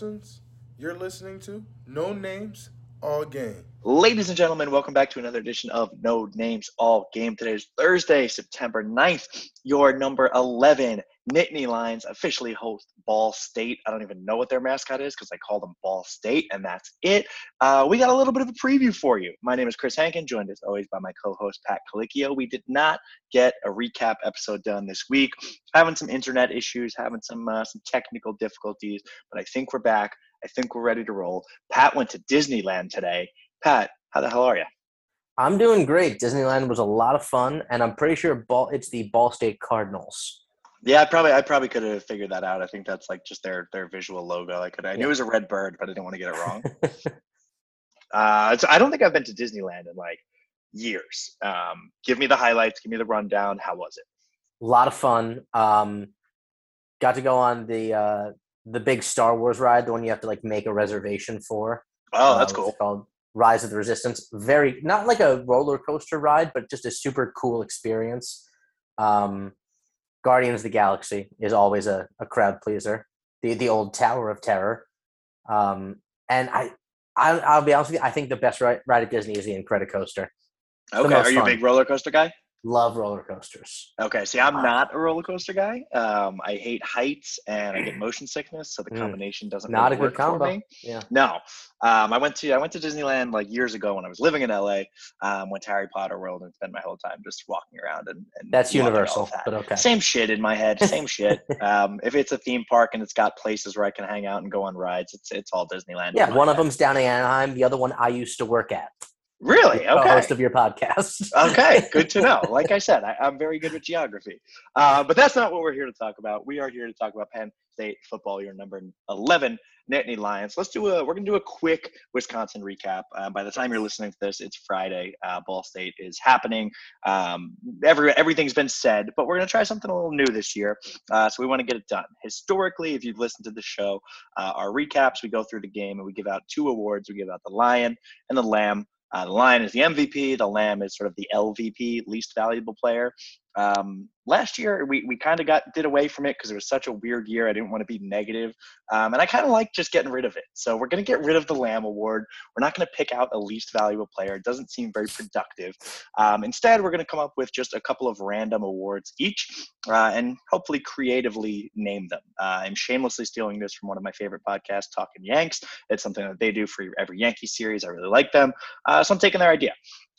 Parsons. You're listening to No Names, All Game. Ladies and gentlemen, welcome back to another edition of No Names All Game. Today is Thursday, September 9th. Your number 11 Nittany Lions officially host Ball State. I don't even know what their mascot is because I call them Ball State, and that's it. Uh, we got a little bit of a preview for you. My name is Chris Hankin, joined as always by my co-host Pat Colicchio. We did not get a recap episode done this week, having some internet issues, having some uh, some technical difficulties, but I think we're back. I think we're ready to roll. Pat went to Disneyland today. Pat, how the hell are you? I'm doing great. Disneyland was a lot of fun, and I'm pretty sure ball it's the Ball State Cardinals. Yeah, I probably I probably could have figured that out. I think that's like just their their visual logo. I could I knew it was a red bird, but I didn't want to get it wrong. uh, so I don't think I've been to Disneyland in like years. Um, give me the highlights. Give me the rundown. How was it? A lot of fun. Um, got to go on the uh, the big Star Wars ride, the one you have to like make a reservation for. Oh, that's Uh, cool. Called Rise of the Resistance. Very not like a roller coaster ride, but just a super cool experience. Um, Guardians of the Galaxy is always a, a crowd pleaser. The the old Tower of Terror. Um, and I, I I'll be honest with you, I think the best ride, ride at Disney is the Incredicoaster. Okay, are you a big roller coaster guy? Love roller coasters. Okay, see, I'm Uh, not a roller coaster guy. Um, I hate heights and I get motion sickness, so the Mm. combination doesn't Not really a good combo. Yeah. No, um, I went to I went to Disneyland like years ago when I was living in LA. Um, went to Harry Potter World and spent my whole time just walking around and, and That's universal, that. but okay. Same shit in my head. Same shit. Um, if it's a theme park and it's got places where I can hang out and go on rides, it's it's all Disneyland. Yeah, one of them's down in Anaheim. The other one I used to work at. Really? Okay. host of your podcast. okay, good to know. Like I said, I, I'm very good with geography. Uh, but that's not what we're here to talk about. We are here to talk about Penn State football, your number 11 Nittany Lions. Let's do a, we're going to do a quick Wisconsin recap. Uh, by the time you're listening to this, it's Friday. Uh, Ball State is happening. Um, every, everything's been said, but we're going to try something a little new this year. Uh, so we want to get it done. Historically, if you've listened to the show, uh, our recaps, we go through the game and we give out two awards. We give out the Lion and the Lamb. Uh, the Lion is the MVP. The Lamb is sort of the LVP, least valuable player. Um, last year, we, we kind of got did away from it because it was such a weird year. I didn't want to be negative, um, and I kind of like just getting rid of it. So we're going to get rid of the Lamb Award. We're not going to pick out a least valuable player. It doesn't seem very productive. Um, instead, we're going to come up with just a couple of random awards each, uh, and hopefully creatively name them. Uh, I'm shamelessly stealing this from one of my favorite podcasts, Talking Yanks. It's something that they do for every Yankee series. I really like them. Uh, so I'm taking their idea.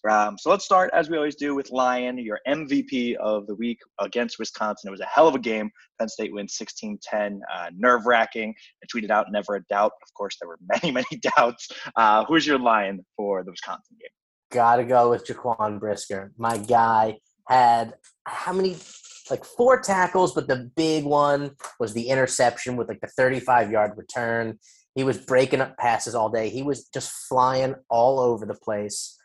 Um, so let's start, as we always do, with Lion, your MVP of the week against Wisconsin. It was a hell of a game. Penn State wins 16 10, uh, nerve wracking. I tweeted out, never a doubt. Of course, there were many, many doubts. Uh, who's your Lion for the Wisconsin game? Gotta go with Jaquan Brisker. My guy had how many? Like four tackles, but the big one was the interception with like the 35 yard return. He was breaking up passes all day. He was just flying all over the place.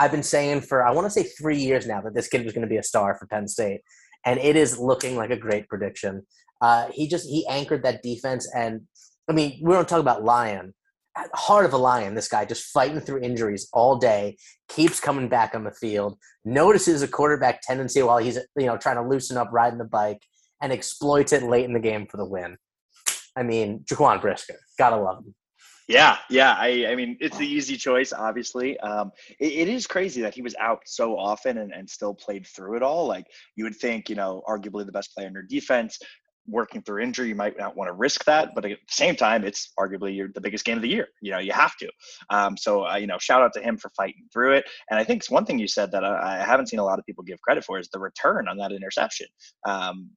I've been saying for I want to say three years now that this kid was going to be a star for Penn State, and it is looking like a great prediction. Uh, he just he anchored that defense, and I mean we don't talk about Lion, heart of a lion. This guy just fighting through injuries all day, keeps coming back on the field, notices a quarterback tendency while he's you know trying to loosen up riding the bike, and exploits it late in the game for the win. I mean Jaquan Brisker, gotta love him. Yeah, yeah. I, I mean, it's the easy choice, obviously. Um, it, it is crazy that he was out so often and, and still played through it all. Like you would think, you know, arguably the best player in your defense, working through injury, you might not want to risk that. But at the same time, it's arguably the biggest game of the year. You know, you have to. Um, so, uh, you know, shout out to him for fighting through it. And I think it's one thing you said that I, I haven't seen a lot of people give credit for is the return on that interception. Um,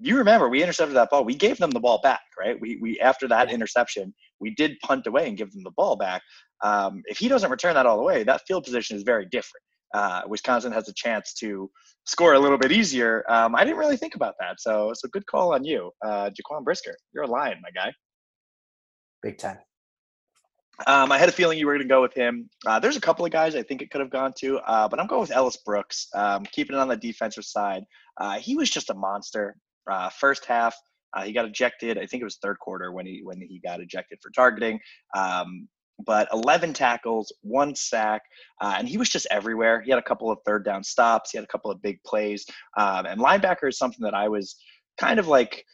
you remember we intercepted that ball. We gave them the ball back, right? We we after that interception, we did punt away and give them the ball back. Um, if he doesn't return that all the way, that field position is very different. Uh, Wisconsin has a chance to score a little bit easier. Um, I didn't really think about that, so so good call on you, uh, Jaquan Brisker. You're a lion, my guy. Big time. Um, I had a feeling you were going to go with him. Uh, there's a couple of guys I think it could have gone to, uh, but I'm going with Ellis Brooks, um, keeping it on the defensive side. Uh, he was just a monster. Uh, first half, uh, he got ejected. I think it was third quarter when he when he got ejected for targeting. Um, but 11 tackles, one sack, uh, and he was just everywhere. He had a couple of third down stops. He had a couple of big plays. Um, and linebacker is something that I was kind of like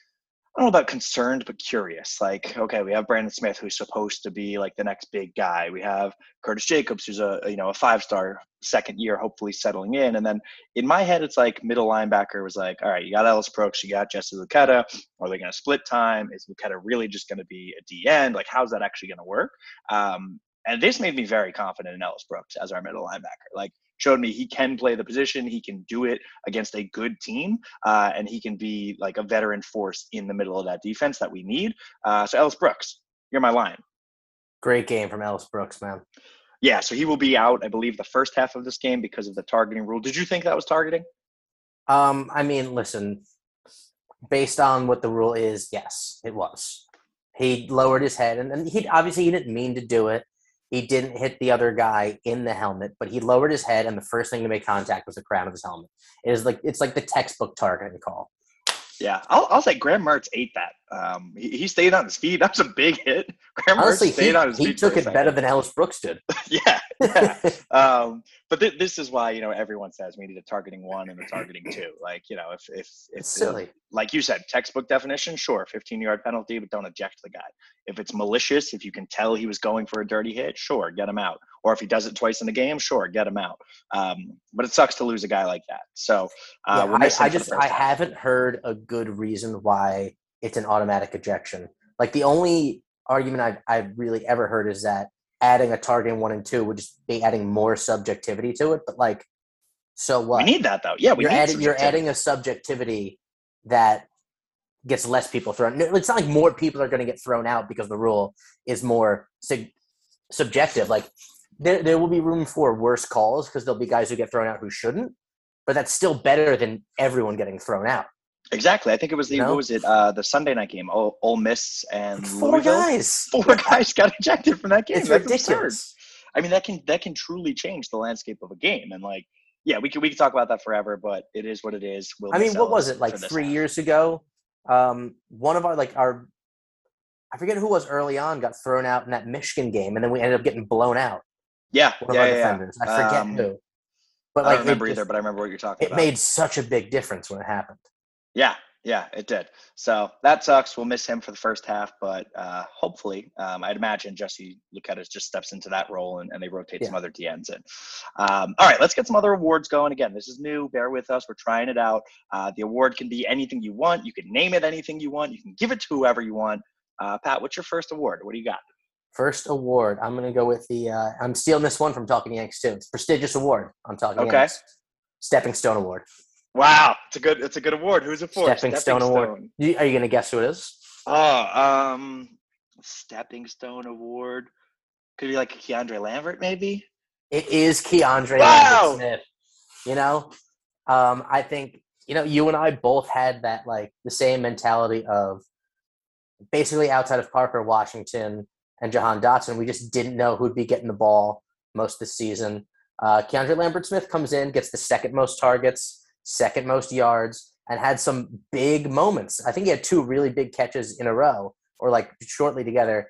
I don't know about concerned, but curious. Like, okay, we have Brandon Smith, who's supposed to be like the next big guy. We have Curtis Jacobs, who's a you know a five star second year, hopefully settling in. And then in my head, it's like middle linebacker was like, all right, you got Ellis Brooks, you got Jesse Luketa. Are they going to split time? Is Luketa really just going to be a D end? Like, how's that actually going to work? Um, and this made me very confident in Ellis Brooks as our middle linebacker. Like, showed me he can play the position. He can do it against a good team, uh, and he can be like a veteran force in the middle of that defense that we need. Uh, so Ellis Brooks, you're my line. Great game from Ellis Brooks, man. Yeah, so he will be out, I believe, the first half of this game because of the targeting rule. Did you think that was targeting? Um, I mean, listen, based on what the rule is, yes, it was. He lowered his head, and, and he obviously he didn't mean to do it. He didn't hit the other guy in the helmet, but he lowered his head, and the first thing to make contact was the crown of his helmet. It is like it's like the textbook targeting call. Yeah, I'll, I'll say Graham Mertz ate that. Um, he, he stayed on his feet. That was a big hit. Graham Honestly, Mertz stayed he, on his he feet. took it better than Ellis Brooks did. yeah, yeah. um, but th- this is why you know everyone says we need a targeting one and a targeting two. Like you know, if if if It's silly. like you said, textbook definition, sure, 15 yard penalty, but don't eject the guy. If it's malicious, if you can tell he was going for a dirty hit, sure, get him out. Or if he does it twice in the game, sure, get him out. Um, but it sucks to lose a guy like that. So uh, Yeah, I, I just I haven't heard a good reason why it's an automatic ejection. Like the only argument I've I've really ever heard is that adding a targeting one and two would just be adding more subjectivity to it. But like, so what? We need that though. Yeah, we you're need adding you're adding a subjectivity that gets less people thrown. It's not like more people are going to get thrown out because the rule is more sub- subjective. Like there there will be room for worse calls because there'll be guys who get thrown out who shouldn't. But that's still better than everyone getting thrown out. Exactly. I think it was the know? what was it? Uh, the Sunday night game. Ole, Ole Miss and Four Louisville. guys. Four guys got ejected from that game. It's That's ridiculous. absurd. I mean, that can that can truly change the landscape of a game. And like, yeah, we can we can talk about that forever, but it is what it is. We'll I mean, what was it like three half. years ago? Um, one of our like our, I forget who was early on got thrown out in that Michigan game, and then we ended up getting blown out. Yeah, One of our yeah, yeah. defenders. I forget Um, who. But like, I don't remember it, either, but I remember what you're talking about it about. made such a big difference when it happened. Yeah, yeah, it did. So that sucks. We'll miss him for the first half, but uh, hopefully, um, I'd imagine Jesse Luketa's just steps into that role and, and they rotate some other DNs in. Um, all right, let's get some other awards going. Again, this is new. Bear with us. We're trying it out. Uh, the award can be anything you want. You can name it anything you want. You can give it to whoever you want. Uh, Pat, what's your first award? What do you got? First award, I'm going to go with the. Uh, I'm stealing this one from Talking Yanks too. It's a prestigious award. I'm Talking Okay. Yanks. Stepping Stone Award. Wow, it's a good. It's a good award. Who's it for? Stepping Stone Award. You, are you going to guess who it is? Oh, um, Stepping Stone Award. Could be like Keandre Lambert, maybe. It is Keandre Wow! Lambert Smith. You know, um, I think you know you and I both had that like the same mentality of basically outside of Parker Washington and Jahan Dotson, we just didn't know who'd be getting the ball most this season. Uh, Keandre Lambert Smith comes in, gets the second most targets, second most yards, and had some big moments. I think he had two really big catches in a row, or like shortly together.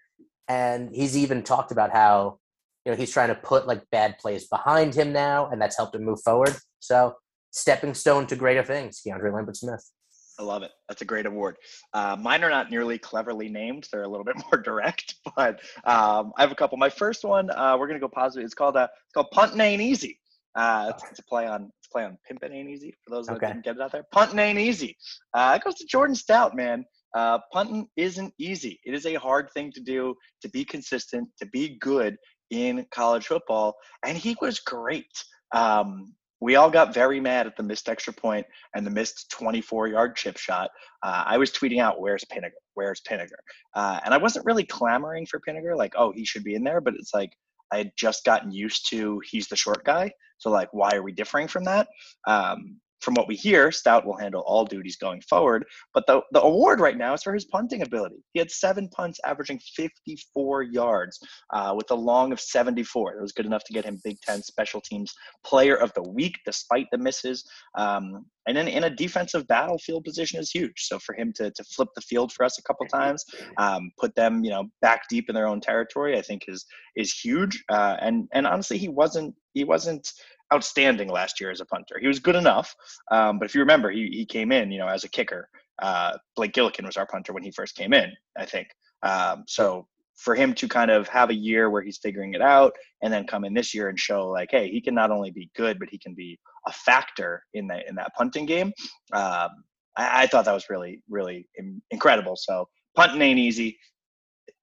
And he's even talked about how you know he's trying to put like bad plays behind him now, and that's helped him move forward. So stepping stone to greater things, Keandre Lambert Smith. I love it. That's a great award. Uh, mine are not nearly cleverly named; they're a little bit more direct. But um, I have a couple. My first one, uh, we're gonna go positive. It's called uh, it's called Puntin' Ain't Easy. Uh, it's, it's a play on it's a play on Pimpin' Ain't Easy for those that Okay. didn't get it out there. Punting Ain't Easy. Uh, it goes to Jordan Stout, man. Uh, punting isn't easy. It is a hard thing to do. To be consistent, to be good in college football, and he was great. Um, we all got very mad at the missed extra point and the missed 24 yard chip shot. Uh, I was tweeting out, "Where's Pinegar? Where's Pinegar?" Uh, and I wasn't really clamoring for Pinegar, like, "Oh, he should be in there," but it's like I had just gotten used to he's the short guy. So like, why are we differing from that? Um, from what we hear, Stout will handle all duties going forward. But the, the award right now is for his punting ability. He had seven punts, averaging 54 yards uh, with a long of 74. It was good enough to get him Big Ten Special Teams Player of the Week, despite the misses. Um, and then in a defensive battlefield position is huge. So for him to, to flip the field for us a couple times, um, put them you know back deep in their own territory, I think is is huge. Uh, and and honestly, he wasn't he wasn't outstanding last year as a punter. He was good enough, um, but if you remember, he he came in you know as a kicker. Uh, Blake Gillikin was our punter when he first came in, I think. Um, so for him to kind of have a year where he's figuring it out and then come in this year and show like, hey, he can not only be good, but he can be a factor in that in that punting game. Um, I, I, thought that was really really incredible. So punting ain't easy.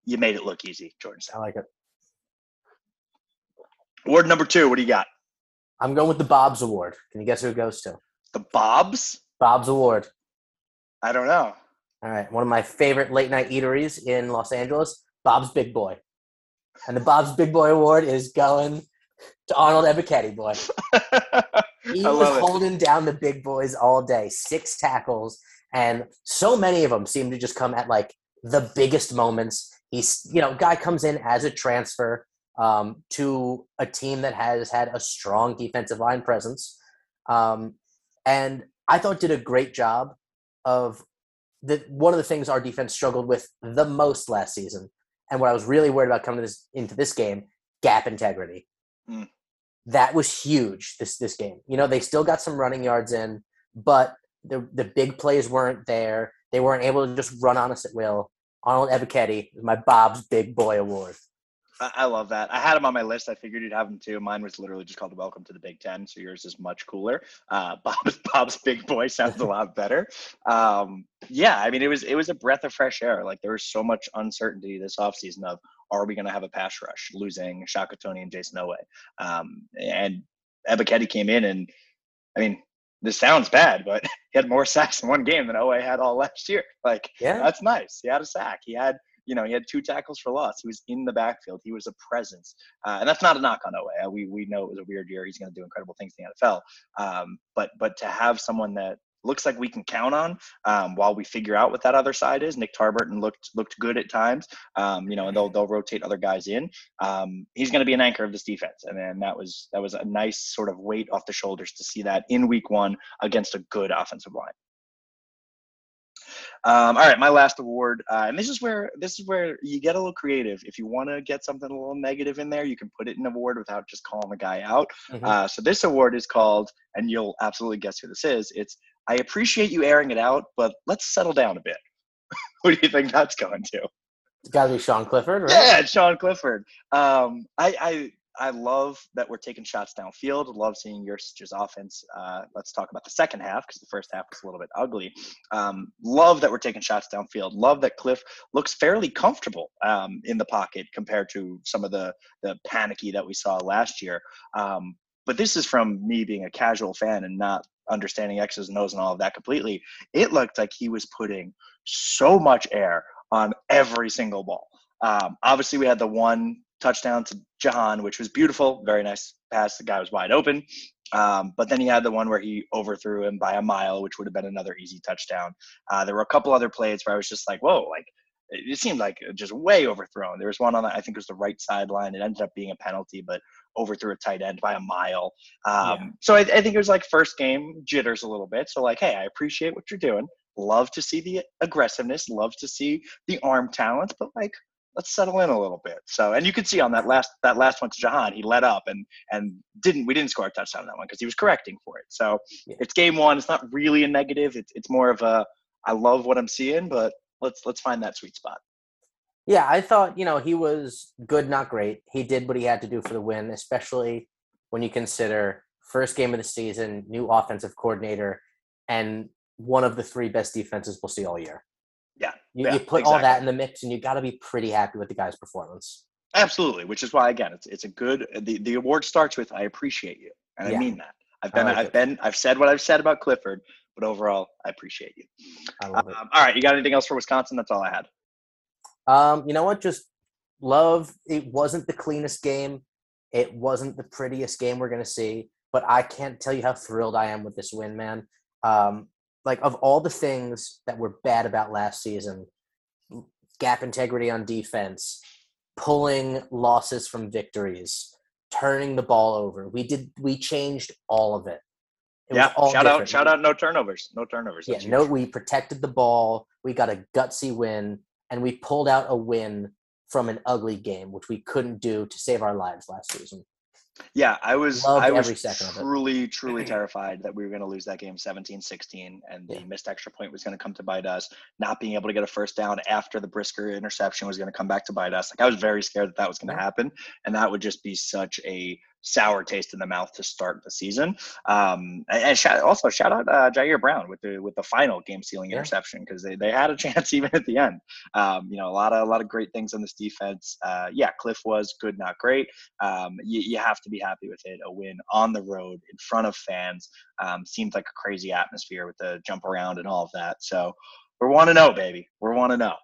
You made it look easy, Jordan. I like it. Award number two. What do you got? I'm going with the Bob's Award. Can you guess who it goes to? The Bob's. Bob's Award. I don't know. All right, one of my favorite late night eateries in Los Angeles, Bob's Big Boy. And the Bob's Big Boy Award is going to Arnold Ebiketie, boy. he was holding down the big boys all day, six tackles, and so many of them seem to just come at like the biggest moments. He's, you know, guy comes in as a transfer um, to a team that has had a strong defensive line presence, um, and I thought did a great job of the one of the things our defense struggled with the most last season, and what I was really worried about coming this, into this game, gap integrity. Mm. That was huge this this game. You know, they still got some running yards in, but the the big plays weren't there. They weren't able to just run on us at will. Arnold Ebiketie my Bob's Big Boy Award. I love that. I had him on my list. I figured you'd have him too. Mine was literally just called "Welcome to the Big Ten," so yours is much cooler. Uh, Bob's Bob's Big Boy sounds a lot better. Um, yeah, I mean, it was it was a breath of fresh air. Like there was so much uncertainty this offseason of are we going to have a pass rush, losing Shaka Toney and Jayson Oweh, um, and Ebiketie came in and I mean, this sounds bad, but he had more sacks in one game than Oweh had all last year. Like, yeah, that's nice. He had a sack. He had you know, he had two tackles for loss. He was in the backfield. He was a presence, uh, and that's not a knock on Oweh. We we know it was a weird year. He's going to do incredible things in the NFL. Um, but but to have someone that looks like we can count on um, while we figure out what that other side is. Nick Tarburton looked looked good at times, um, you know, and they'll they'll rotate other guys in. Um, he's going to be an anchor of this defense, and then that was that was a nice sort of weight off the shoulders to see that in week one against a good offensive line. Um, all right, my last award, uh, and this is where this is where you get a little creative. If you want to get something a little negative in there, you can put it in an award without just calling the guy out. Mm-hmm. Uh, so this award is called, and you'll absolutely guess who this is. It's I appreciate you airing it out, but let's settle down a bit. who do you think that's going to? It's got to be Sean Clifford, right? Yeah, Sean Clifford. Um, I, I I love that we're taking shots downfield. Love seeing Yurcich's offense. Uh, let's talk about the second half because the first half was a little bit ugly. Um, love that we're taking shots downfield. Love that Cliff looks fairly comfortable um, in the pocket compared to some of the the panicky that we saw last year. Um, but this is from me being a casual fan and not understanding X's and O's and all of that completely. It looked like he was putting so much air on every single ball. Um, obviously, we had the one touchdown to Jahan, which was beautiful. Very nice pass. The guy was wide open. Um, but then he had the one where he overthrew him by a mile, which would have been another easy touchdown. Uh, there were a couple other plays where I was just like, whoa, like it seemed like just way overthrown. There was one on the, I think it was the right sideline. It ended up being a penalty, but overthrew a tight end by a mile. Um, yeah. So I, I think it was like first game jitters a little bit. So like, hey, I appreciate what you're doing. Love to see the aggressiveness. Love to see the arm talent, but like let's settle in a little bit. So, and you could see on that last that last one to Jahan, he let up and and didn't we didn't score a touchdown on that one because he was correcting for it. So yeah. it's game one. It's not really a negative. It's it's more of a I love what I'm seeing, but let's let's find that sweet spot. Yeah, I thought you know he was good, not great. He did what he had to do for the win, especially when you consider first game of the season, new offensive coordinator, and one of the three best defenses we'll see all year. You, yeah, you put exactly. all that in the mix and you got to be pretty happy with the guy's performance. Absolutely, which is why again, it's it's a good the, the award starts with I appreciate you. And yeah. I mean that. I've been like I've it. been I've said what I've said about Clifford, but overall I appreciate you. I love um, it. All right, you got anything else for Wisconsin? That's all I had. Um, you know what? Just love it wasn't the cleanest game. It wasn't the prettiest game we're gonna see, but I can't tell you how thrilled I am with this win, man. Um, like of all the things that were bad about last season, gap integrity on defense, pulling losses from victories, turning the ball over. We did we changed all of it. it yeah, shout different. out, shout out, no turnovers, no turnovers. That's yeah, no, we protected the ball. We got a gutsy win, and we pulled out a win from an ugly game, which we couldn't do to save our lives last season. Yeah, I was Loved I was every second of it. truly, truly terrified that we were going to lose that game 17-16 and the missed extra point was going to come to bite us. Not being able to get a first down after the Brisker interception was going to come back to bite us. Like I was very scared that that was going to Yeah. happen and that would just be such a sour taste in the mouth to start the season. Um, and shout, also shout out uh, Ji'Ayir Brown with the with the final game sealing Yeah. interception because they, they had a chance even at the end. Um, you know, a lot of a lot of great things on this defense. Uh, yeah, Cliff was good, not great. Um, you, you have to be happy with it. A win on the road in front of fans um, seemed like a crazy atmosphere with the jump around and all of that. So we're one to know, baby. We're one to know.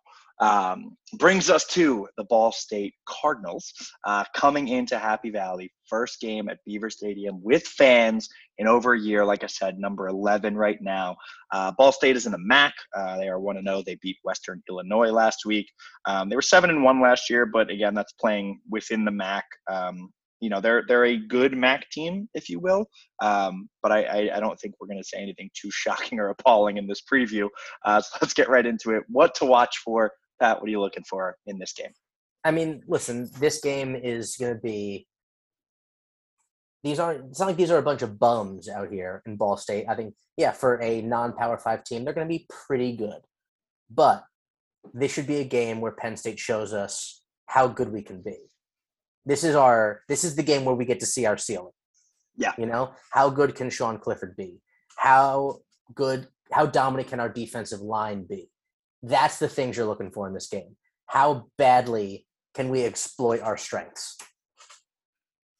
Um, brings us to the Ball State Cardinals uh, coming into Happy Valley, first game at Beaver Stadium with fans in over a year. Like I said, number 11 right now. Uh, Ball State is in the MAC. Uh, they are one to know. They beat Western Illinois last week. Um, they were seven and one last year, but again, that's playing within the MAC. Um, you know, they're they're a good MAC team, if you will. Um, but I, I, I don't think we're going to say anything too shocking or appalling in this preview. Uh, so let's get right into it. What to watch for, Pat? What are you looking for in this game? I mean, listen, this game is going to be. These aren't. It's not like these are a bunch of bums out here in Ball State. I think, yeah, for a non-power five team, they're going to be pretty good. But this should be a game where Penn State shows us how good we can be. This is our. This is the game where we get to see our ceiling. Yeah. You know, how good can Sean Clifford be? How good? How dominant can our defensive line be? That's the things you're looking for in this game. How badly can we exploit our strengths?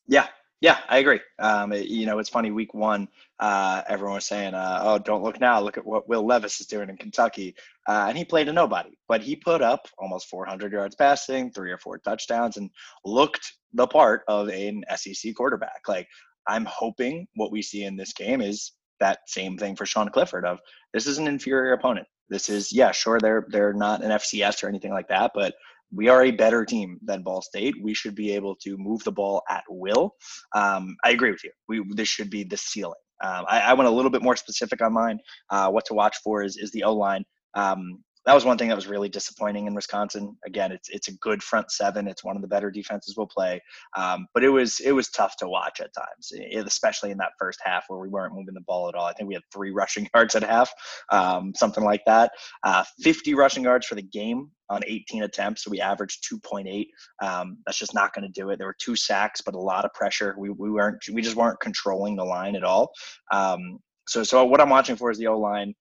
Yeah, yeah, I agree. Um, it- you know, it's funny. Week one, uh, everyone was saying, uh, "Oh, don't look now. Look at what Will Levis is doing in Kentucky," uh, and he played a nobody, but he put up almost 400 yards passing, three or four touchdowns, and looked the part of an SEC quarterback. Like, I'm hoping what we see in this game is that same thing for Sean Clifford. Of this is an inferior opponent. This is yeah, sure they're they're not an FCS or anything like that, but we are a better team than Ball State. We should be able to move the ball at will. Um, I agree with you. We this should be the ceiling. Um, I, I went a little bit more specific on mine. Uh, what to watch for is is the O line. Um, that was one thing that was really disappointing in Wisconsin. Again, it's it's a good front seven. It's one of the better defenses we'll play. Um, but it was it was tough to watch at times, especially in that first half where we weren't moving the ball at all. I think we had three rushing yards at half, um, something like that. Uh, 50 rushing yards for the game on 18 attempts, so we averaged 2.8. Um, that's just not going to do it. There were two sacks, but a lot of pressure. We we weren't we just weren't controlling the line at all. Um, so so what I'm watching for is the O line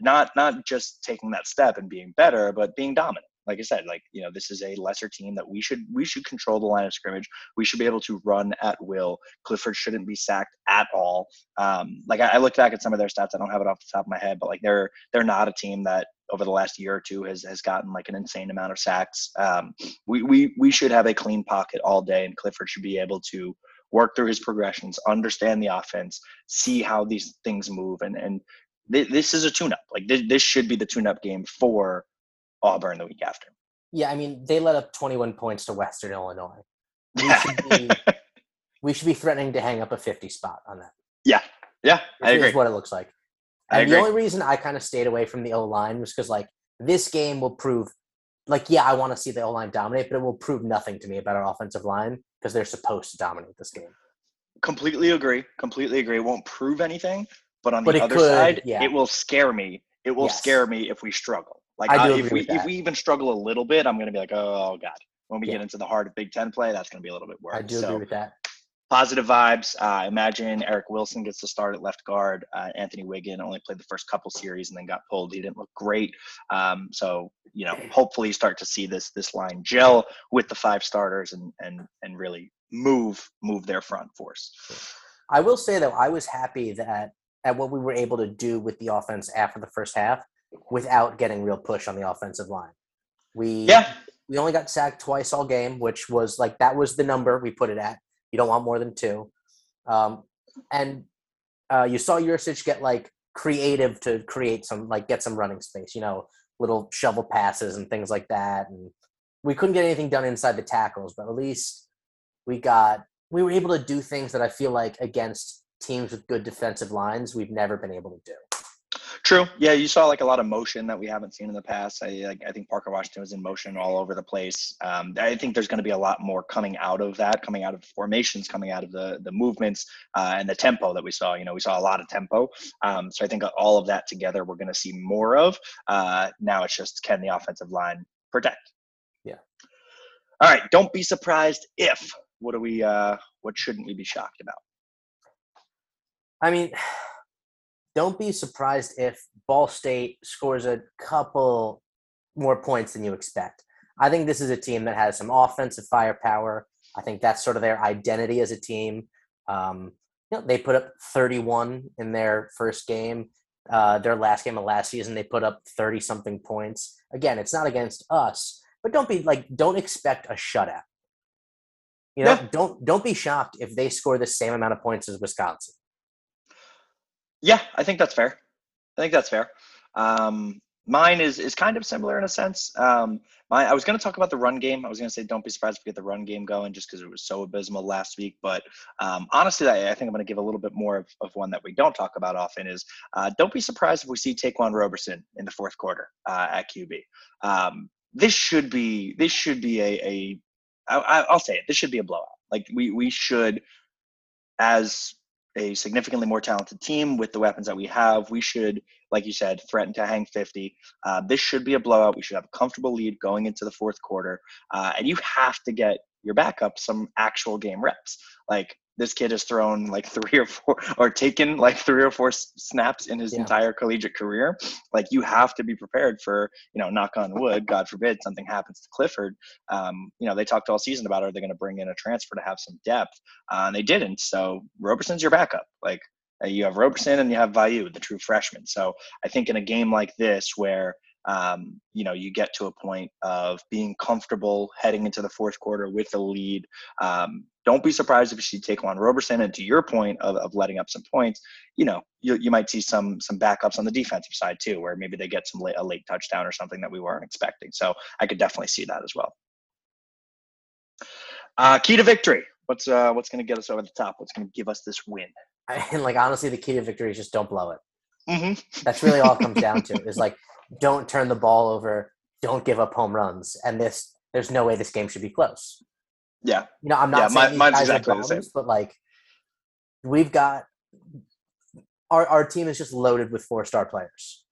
not not just taking that step and being better, but being dominant. Like I said, like you know, this is a lesser team that we should we should control the line of scrimmage. We should be able to run at will. Clifford shouldn't be sacked at all. Um, like I, I looked back at some of their stats. I don't have it off the top of my head, but like they're they're not a team that over the last year or two has has gotten like an insane amount of sacks. Um, we we we should have a clean pocket all day, and Clifford should be able to work through his progressions, understand the offense, see how these things move, and and this is a tune-up. Like this, this should be the tune-up game for Auburn the week after. Yeah, I mean, they let up 21 points to Western Illinois. We should be, we should be threatening to hang up a 50 spot on that. yeah, yeah, I Is agree. what it looks like. I And the only reason I kind of stayed away from the O line was because, like, this game will prove, like, yeah, I want to see the O line dominate, but it will prove nothing to me about our offensive line because they're supposed to dominate this game. Completely agree. Completely agree. It won't prove anything, but on But the other could, side, yeah. it will scare me. It will Yes. scare me if we struggle. Like I if we if we even struggle a little bit, I'm gonna be like, oh god. When we Yeah. get into the heart of Big Ten play, that's gonna be a little bit worse. I do so, agree with that. positive vibes. Uh, imagine Eric Wilson gets to start at left guard. Uh, Anthony Whigan only played the first couple series and then got pulled. He didn't look great. Um, so you know, hopefully, you start to see this this line gel with the five starters and and and really move move their front force. I will say though, I was happy that at what we were able to do with the offense after the first half without getting real push on the offensive line. We Yeah, we only got sacked twice all game, which was like that was the number we put it at. You don't want more than two. Um, and uh, you saw Yurcich get like creative to create some like get some running space. You know, little shovel passes and things like that. And we couldn't get anything done inside the tackles, but at least we got we were able to do things that I feel like against teams with good defensive lines we've never been able to do. True. Yeah, you saw like a lot of motion that we haven't seen in the past. I like, I think Parker Washington was in motion all over the place. Um, I think there's going to be a lot more coming out of that, coming out of formations, coming out of the the movements uh, and the tempo that we saw. You know, we saw a lot of tempo. Um, so I think all of that together, we're going to see more of. Uh, now it's just can the offensive line protect? Yeah. All right. Don't be surprised if. What do we? Uh, what shouldn't we be shocked about? I mean, don't be surprised if Ball State scores a couple more points than you expect. I think this is a team that has some offensive firepower. I think that's sort of their identity as a team. Um, you know, they put up 31 in their first game. Uh, their last game of last season, they put up 30 something points. Again, it's not against us, but don't be like, don't expect a shutout. You know, Yeah. don't don't be shocked if they score the same amount of points as Wisconsin. Yeah, I think that's fair. I think that's fair. Um, mine is is kind of similar in a sense. Um, my, I was going to talk about the run game. I was going to say don't be surprised if we get the run game going, just because it was so abysmal last week. But um, honestly, I, I think I'm going to give a little bit more of, of one that we don't talk about often. Is uh, don't be surprised if we see Ta'Quan Roberson in the fourth quarter uh, at QB. Um, this should be this should be a, a I, I'll say it. This should be a blowout. Like we we should, as a significantly more talented team with the weapons that we have, we should, like you said, threaten to hang 50. Uh, this should be a blowout. We should have a comfortable lead going into the fourth quarter, uh, and you have to get your backup some actual game reps. Like this kid has thrown like three or four, or taken like three or four s- snaps in his Yeah. entire collegiate career. Like you have to be prepared for, you know, knock on wood, God forbid something happens to Clifford. Um, you know, they talked all season about are they going to bring in a transfer to have some depth, uh, and they didn't. So Roberson's your backup. Like uh, you have Roberson and you have Veilleux, the true freshman. So I think in a game like this, where um, you know you get to a point of being comfortable heading into the fourth quarter with a lead, um, don't be surprised if you see take Ta'Quan Roberson. And to your point of, of letting up some points, you know you, you might see some some backups on the defensive side too, where maybe they get some late, a late touchdown or something that we weren't expecting. So I could definitely see that as well. Uh, key to victory. What's uh, what's going to get us over the top? What's going to give us this win? And like honestly, the key to victory is just don't blow it. Mm-hmm. That's really all it comes down to. Is like don't turn the ball over, don't give up home runs, and this there's no way this game should be close. Yeah. You know, I'm not Yeah, saying these mine's exactly are the same. but like we've got our our team is just loaded with four star players.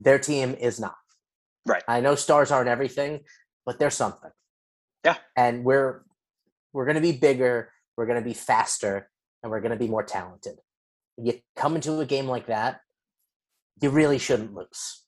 Their team is not. Right. I know stars aren't everything, but they're something. Yeah. And we're we're gonna be bigger, we're gonna be faster, and we're gonna be more talented. You come into a game like that, you really shouldn't lose.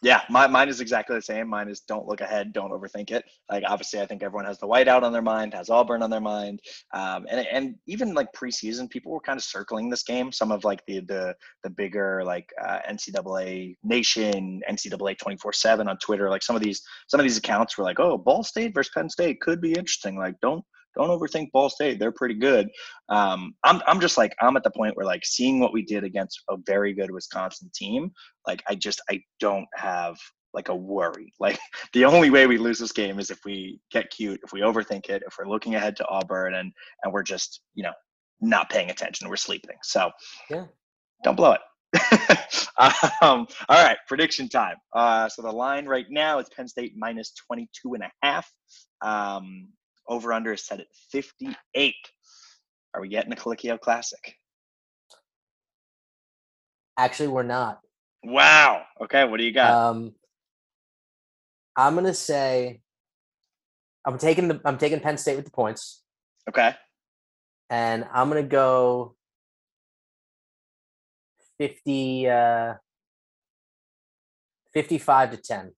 Yeah, my, mine is exactly the same. Mine is don't look ahead, don't overthink it. Like obviously, I think everyone has the whiteout on their mind, has Auburn on their mind, um, and and even like preseason, people were kind of circling this game. Some of like the the the bigger like uh, NCAA Nation, NCAA twenty four seven on Twitter. Like some of these some of these accounts were like, oh, Ball State versus Penn State could be interesting. Like don't don't overthink Ball State. They're pretty good. Um, I'm I'm just like I'm at the point where like seeing what we did against a very good Wisconsin team like I just I don't have like a worry. Like the only way we lose this game is if we get cute, if we overthink it, if we're looking ahead to Auburn and and we're just you know not paying attention, we're sleeping. So Yeah. don't blow it. um, all right, prediction time. Uh, so the line right now is Penn State minus 22 and a half. Um, over under is set at 58. Are we getting a Colicchio Classic? Actually, we're not. Wow. Okay, what do you got? Um, I'm gonna say I'm taking the I'm taking Penn State with the points, okay. and I'm gonna go fifty uh, fifty-five to ten.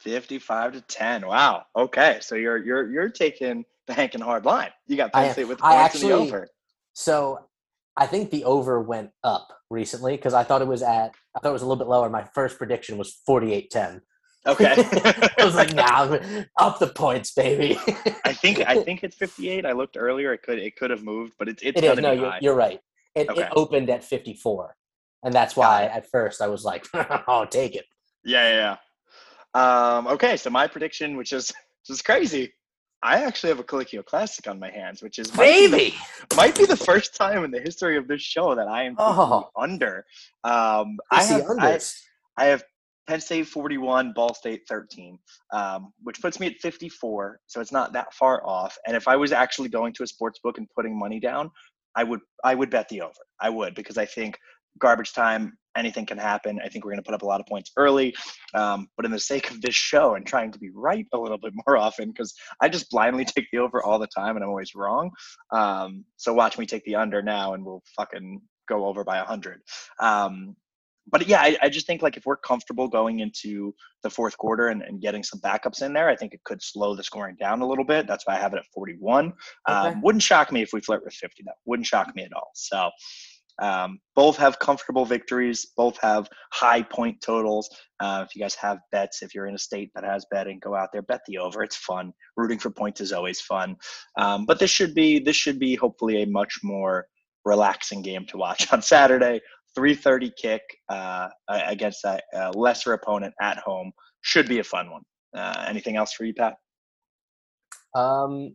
55 to 10. Wow. Okay. So you're you're you're taking the Hankin Hard line. You got Penn. State with the I points in the over. So I think the over went up recently because I thought it was at I thought it was a little bit lower. My first prediction was 48-10. Okay. I was like, nah, up the points, baby. I think I think it's 58. I looked earlier. It could it could have moved, but it's it's It is. No, be you're, you're right. It, Okay. it opened at 54. And that's why at first I was like, oh, take it. Yeah, yeah, yeah. Um, okay, so my prediction, which is which is crazy, I actually have a Colicchio Classic on my hands, which is might Baby. might be the first time in the history of this show that I am Oh. under. Um, I have I. I have Penn State 41, Ball State 13, um, which puts me at 54. So it's not that far off. And if I was actually going to a sports book and putting money down, I would I would bet the over. I would because I think garbage time, anything can happen. I think we're going to put up a lot of points early. Um, but in the sake of this show and trying to be right a little bit more often, because I just blindly take the over all the time and I'm always wrong. Um, so watch me take the under now and we'll fucking go over by 100. Um, but yeah, I, I just think like if we're comfortable going into the fourth quarter and, and getting some backups in there, I think it could slow the scoring down a little bit. That's why I have it at 41. Um, Okay. wouldn't shock me if we flirt with 50 though. Wouldn't shock me at all. So um, both have comfortable victories. Both have high point totals. Uh, if you guys have bets, if you're in a state that has betting, go out there, bet the over. It's fun. Rooting for points is always fun. Um, but this should be this should be hopefully a much more relaxing game to watch on Saturday. 3:30 kick uh, against a, lesser opponent at home should be a fun one. Uh, anything else for you, Pat? Um,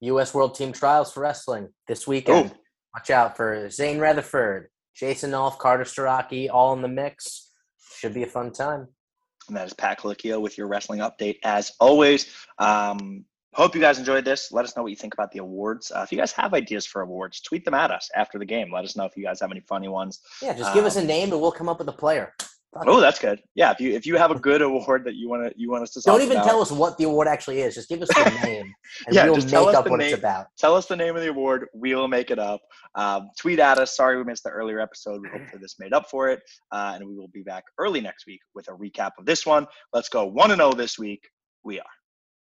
U.S. World Team Trials for wrestling this weekend. Oh. Watch out for Zain Retherford, Jason Nolf, Carter Starocci, all in the mix. Should be a fun time. And that is Pat Colicchio with your wrestling update. As always, um, hope you guys enjoyed this. Let us know what you think about the awards. Uh, if you guys have ideas for awards, tweet them at us after the game. Let us know if you guys have any funny ones. Yeah, just give us a Um, name and we'll come up with a player. Oh, that's good. Yeah, if you if you have a good award that you want to you want us to Don't even about, tell us what the award actually is. Just give us the name, and Yeah, we'll just tell make us up what name. it's about. tell us the name of the award. We'll make it up. Um, tweet at us. Sorry we missed the earlier episode. We hope for this made up for it, uh, and we will be back early next week with a recap of this one. Let's go one and zero this week. We are.